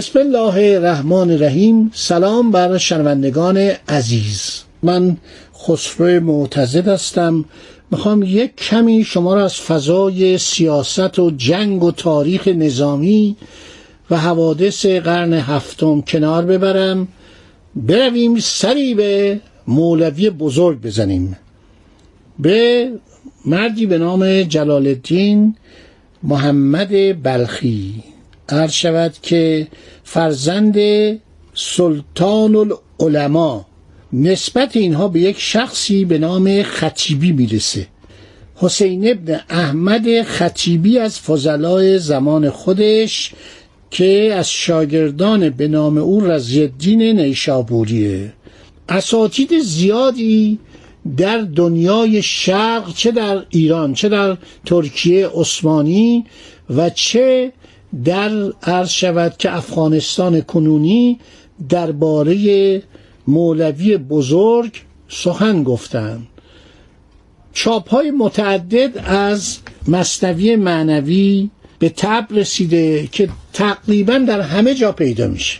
بسم الله الرحمن الرحیم. سلام بر شنوندگان عزیز. من خسرو معتزد هستم. می‌خوام یک کمی شما را از فضای سیاست و جنگ و تاریخ نظامی و حوادث قرن هفتم کنار ببرم. برویم سری به مولوی بزرگ بزنیم. به مردی به نام جلال الدین محمد بلخی. عرض شود که فرزند سلطان العلماء نسبت اینها به یک شخصی به نام خطیبی می‌رسه. حسین ابن احمد خطیبی از فضلای زمان خودش که از شاگردان به نام او رضی الدین نیشابوریه اساتید زیادی در دنیای شرق چه در ایران چه در ترکیه عثمانی و چه در عرض شود که افغانستان کنونی درباره مولوی بزرگ سخن گفتند. چاپ های متعدد از مصنوی معنوی به تب رسیده که تقریبا در همه جا پیدا میشه.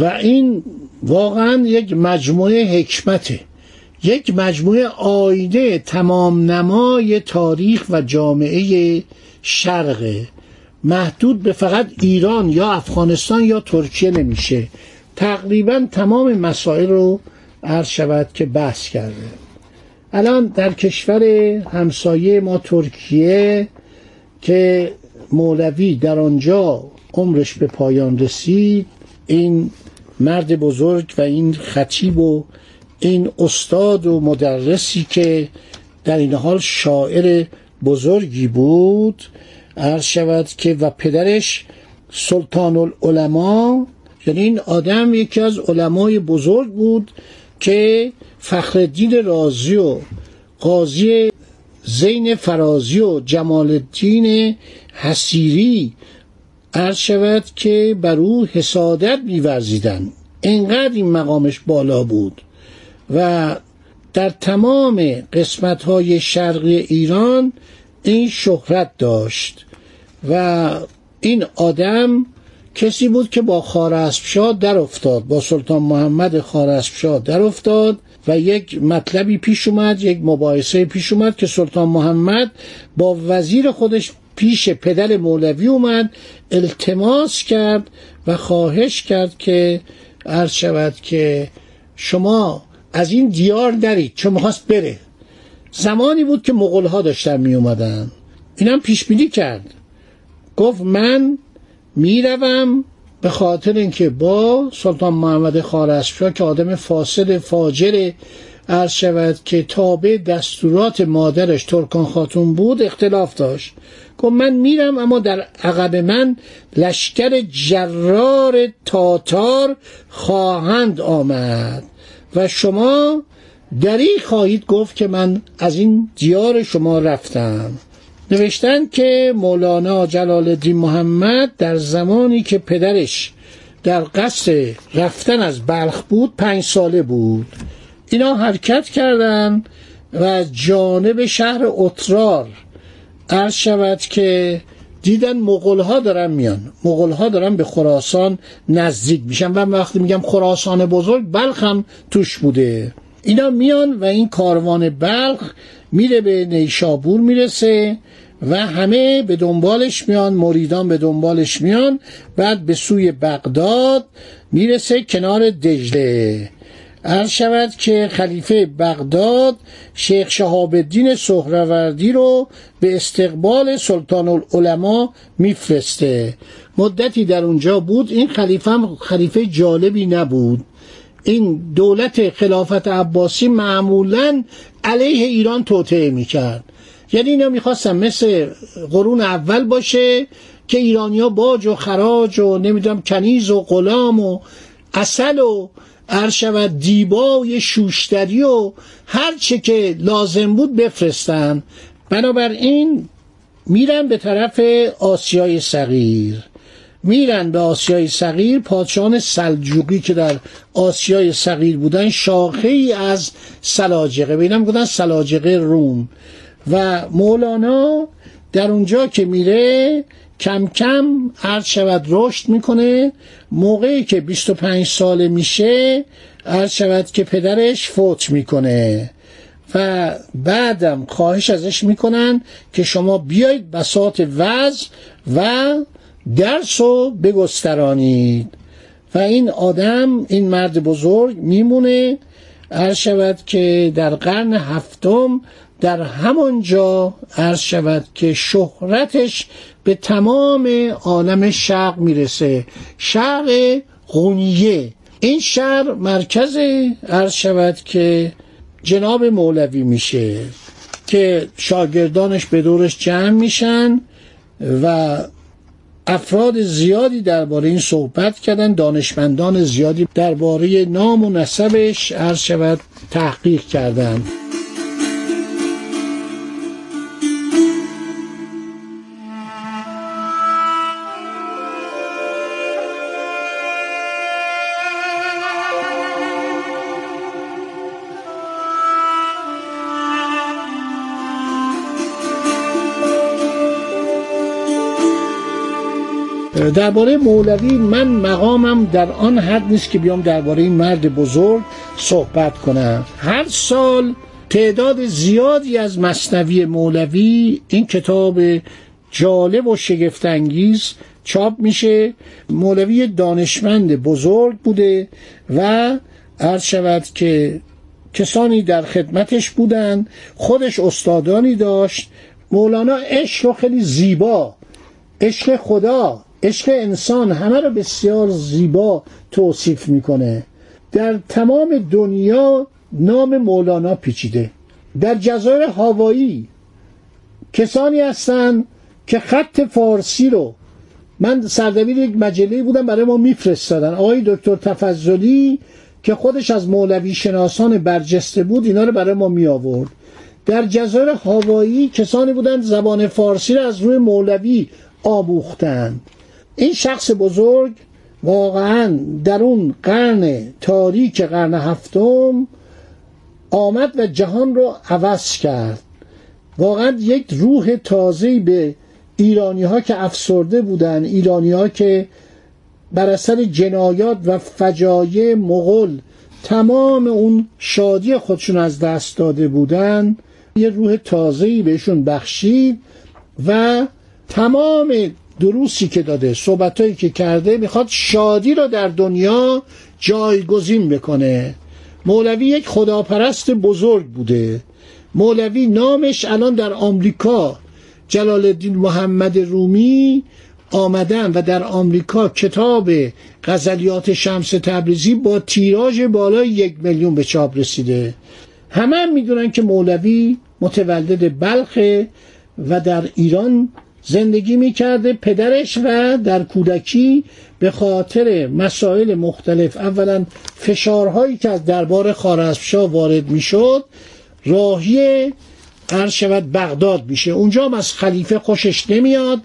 و این واقعا یک مجموعه حکمته. یک مجموعه آینه تمام نمای تاریخ و جامعه شرقه. محدود به فقط ایران یا افغانستان یا ترکیه نمیشه. تقریبا تمام مسائل رو عرض شود که بحث کرده. الان در کشور همسایه ما ترکیه که مولوی در آنجا عمرش به پایان رسید این مرد بزرگ و این خطیب و این استاد و مدرسی که در این حال شاعر بزرگی بود عرض شود که و پدرش سلطان العلماء یعنی این آدم یکی از علمای بزرگ بود که فخردین رازی و قاضی زین فرازی و جمال الدین حسیری عرض شود که بر او حسادت میورزیدن انقدر این مقامش بالا بود و در تمام قسمت های شرقی ایران این شهرت داشت و این آدم کسی بود که با خارسبشاه در افتاد با سلطان محمد خارسبشاه در افتاد و یک مطلبی پیش اومد یک مباحثه پیش اومد که سلطان محمد با وزیر خودش پیش پدر مولوی اومد التماس کرد و خواهش کرد که عرض شود که شما از این دیار نرید چون می‌خواست بره. زمانی بود که مغول ها داشتن می اومدن اینم پیش بینی کرد. گفت من می‌روم به خاطر اینکه با سلطان محمد خارزمشاه که آدم فاسد فاجر عرض شود که تابع دستورات مادرش ترکان خاتون بود اختلاف داشت. گفت من میرم اما در عقب من لشکر جرار تاتار خواهند آمد و شما دری خواهید گفت که من از این دیار شما رفتم. نوشتن که مولانا جلال الدین محمد در زمانی که پدرش در قصد رفتن از بلخ بود پنج ساله بود. اینا حرکت کردند و جانب شهر اترار عرض شود که دیدن مغول ها دارن میان. مغول ها دارن به خراسان نزدیک میشن. و وقتی میگم خراسان بزرگ بلخ هم توش بوده. اینا میان و این کاروان بلخ میره به نیشابور می‌رسه و همه به دنبالش میان مریدان به دنبالش میان بعد به سوی بغداد می‌رسه کنار دجله. عرض شود که خلیفه بغداد شیخ شهاب الدین سهروردی رو به استقبال سلطان العلماء میفرسته. مدتی در اونجا بود این خلیفه هم خلیفه جالبی نبود. این دولت خلافت عباسی معمولا علیه ایران توطعه می‌کرد. یعنی اینا می‌خواستن مثل قرون اول باشه که ایرانیا باج و خراج و نمی‌دونم کنیز و غلام و اصل و شود دیبای شوشتری و هر چه که لازم بود بفرستن. بنابراین میرن به طرف آسیای صغیر. میرن به آسیای صغیر پادشاهان سلجوقی که در آسیای صغیر بودن شاخه ای از سلاجقه. بینم بودن سلاجقه روم. و مولانا در اونجا که میره کم کم عرض شود رشد می‌کنه. موقعی که 25 ساله میشه عرض شود که پدرش فوت می‌کنه. و بعدم خواهش ازش می‌کنن که شما بیایید بسات وز و درس رو بگسترانید. و این آدم این مرد بزرگ میمونه. عرض شود که در قرن هفتم در همانجا عرض شود که شهرتش به تمام عالم شرق می‌رسه. شرق غنیه. این شهر مرکز عرض شود که جناب مولوی میشه که شاگردانش به دورش جمع میشن و افراد زیادی درباره این صحبت کردن دانشمندان زیادی درباره نام و نسبش عرض شود تحقیق کردند. درباره مولوی من مقامم در آن حد نیست که بیام درباره این مرد بزرگ صحبت کنم. هر سال تعداد زیادی از مصنوی مولوی این کتاب جالب و شگفتانگیز چاپ میشه. مولوی دانشمند بزرگ بوده و عرض شود که کسانی در خدمتش بودن خودش استادانی داشت. مولانا عشق خیلی زیبا عشق خدا عشق انسان همه رو بسیار زیبا توصیف می‌کنه. در تمام دنیا نام مولانا پیچیده. در جزایر هاوایی کسانی هستند که خط فارسی رو من سردبیر یک مجله بودم برای ما میفرستادن. آقای دکتر تفضلی که خودش از مولوی شناسان برجسته بود اینا رو برای ما می آورد در جزایر هاوایی کسانی بودند زبان فارسی رو از روی مولوی آموختند. این شخص بزرگ واقعا در اون قرن تاریک قرن هفتم آمد و جهان رو عوض کرد. واقعا یک روح تازه به ایرانی ها که افسرده بودن ایرانی ها که بر اثر جنایات و فجایع مغل تمام اون شادی خودشون از دست داده بودن یه روح تازه‌ای بهشون بخشید و تمام دروسی که داده صحبتهایی که کرده می‌خواد شادی را در دنیا جایگزین بکنه. مولوی یک خداپرست بزرگ بوده. مولوی نامش الان در آمریکا جلال الدین محمد رومی آمدن و در آمریکا کتاب غزلیات شمس تبریزی با تیراژ بالای یک میلیون به چاپ رسیده. همه هم می‌دونن که مولوی متولد بلخه و در ایران زندگی می‌کرده پدرش و در کودکی به خاطر مسائل مختلف اولا فشارهایی که از دربار خارزمشاه وارد می‌شد راهی هر شود بغداد میشه. اونجا هم از خلیفه خوشش نمیاد.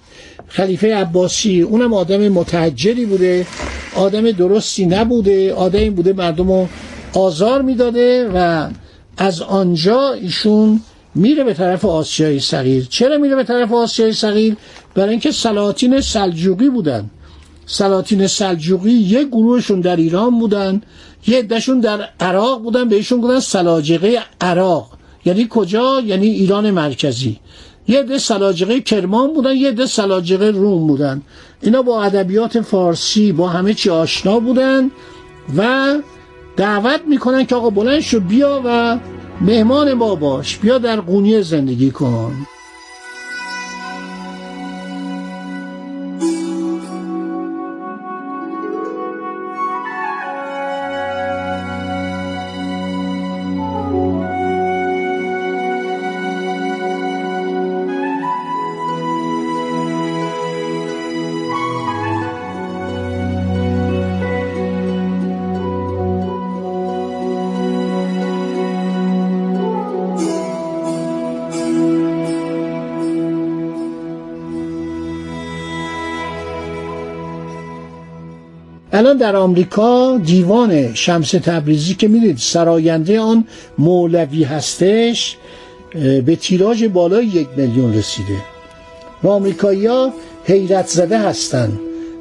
خلیفه عباسی اونم آدم متحجری بوده آدم درستی نبوده آدمی بوده مردم رو آزار می‌داده و از آنجا ایشون میره به طرف آسیای صغیر. چرا میره به طرف آسیای صغیر؟ برای اینکه سلاطین سلجوقی بودن. سلاطین سلجوقی یک گروهشون در ایران بودن یه عدهشون در عراق بودن بهشون بودن سلاجقه عراق. یعنی کجا؟ یعنی ایران مرکزی. یه عده سلاجقه کرمان بودن یه عده سلاجقه روم بودن. اینا با ادبیات فارسی با همه چی آشنا بودن و دعوت می‌کنن که آقا بلند شو بیا و مهمان ما باش بیا در قونیه زندگی کن. الان در آمریکا دیوان شمس تبریزی که می‌دید سراینده آن مولوی هستش به تیراژ بالای یک میلیون رسیده. و آمریکایی ها حیرت زده هستند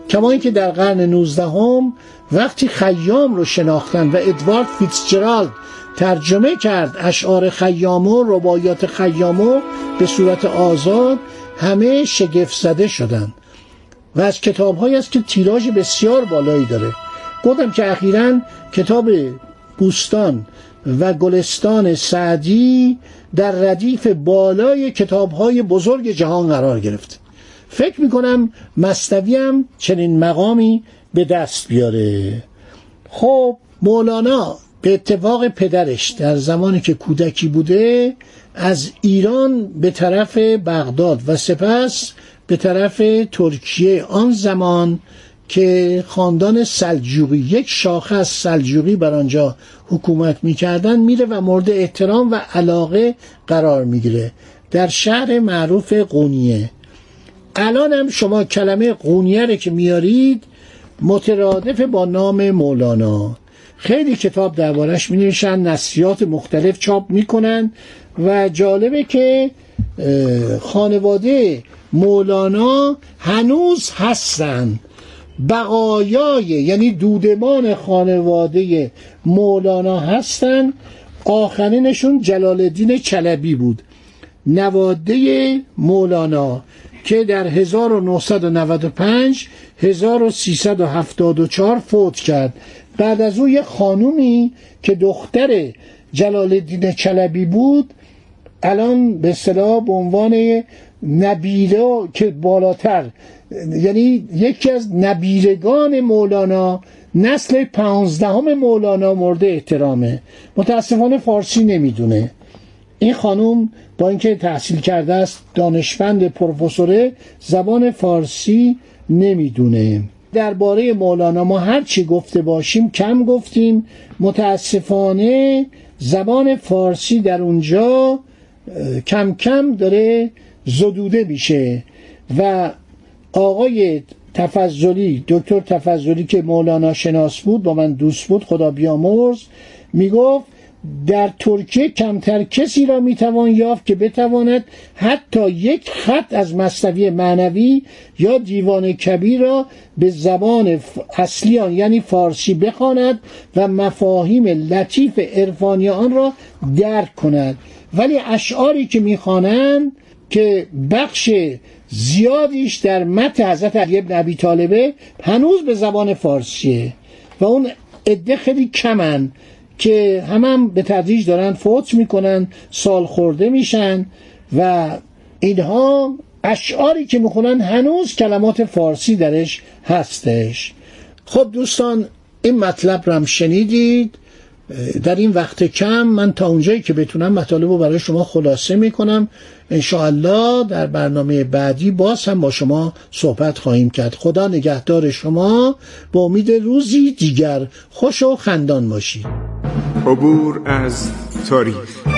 کما اینکه در قرن 19 هم وقتی خیام رو شناختن و ادوارد فیتزجرالد ترجمه کرد اشعار خیامو ربایات خیامو به صورت آزاد همه شگفت زده شدن. و از کتاب است که تیراژ بسیار بالایی داره. گفتم که اخیرا کتاب بوستان و گلستان سعدی در ردیف بالای کتاب های بزرگ جهان قرار گرفت. فکر می‌کنم مستوی هم چنین مقامی به دست بیاره. خب مولانا به اتفاق پدرش در زمانی که کودکی بوده از ایران به طرف بغداد و سپس به طرف ترکیه آن زمان که خاندان سلجوقی یک شاخه از سلجوقی بر آنجا حکومت می‌کردن میره و مورد احترام و علاقه قرار می‌گیره در شهر معروف قونیه. الان هم شما کلمه قونیه که میارید مترادف با نام مولانا. خیلی کتاب دربارش می نویشن نصریات مختلف چاپ می‌کنن و جالبه که خانواده مولانا هنوز هستن. بقایای یعنی دودمان خانواده مولانا هستن. آخرینشون جلال الدین چلبی بود. نواده مولانا که در 1995 1374 فوت کرد. بعد از او یه خانومی که دختر جلال الدین چلبی بود. الان به صلاح به عنوان نبیره که بالاتر. یعنی یکی از نبیرگان مولانا نسل پانزدهم مولانا مورد احترامه. متاسفانه فارسی نمی‌دونه. این خانوم با اینکه تحصیل کرده است دانشمند پروفسوره زبان فارسی نمی‌دونه. درباره مولانا ما هر چی گفته باشیم کم گفتیم. متاسفانه زبان فارسی در اونجا کم کم داره زدوده میشه و آقای تفضلی دکتر تفضلی که مولانا شناس بود با من دوست بود خدا بیامرز می‌گفت در ترکیه کمتر کسی را می‌توان یافت که بتواند حتی یک خط از مصنوی معنوی یا دیوان کبیر را به زبان اصلی آن یعنی فارسی بخواند و مفاهیم لطیف عرفانی آن را درک کند. ولی اشعاری که می‌خوانند که بخش زیادیش در مت حضرت علی ابن ابی طالبه هنوز به زبان فارسیه و اون عده خیلی کمن که هم, هم به تدریج دارن فوت می‌کنن سال خورده میشن و اینها اشعاری که می‌خونن هنوز کلمات فارسی درش هستش. خب دوستان این مطلب رو هم شنیدید. در این وقت کم من تا اونجایی که بتونم مطالب رو برای شما خلاصه می‌کنم. انشاءالله در برنامه بعدی باز هم با شما صحبت خواهیم کرد. خدا نگهدار شما. با امید روزی دیگر خوش و خندان باشید. عبور از تاریخ.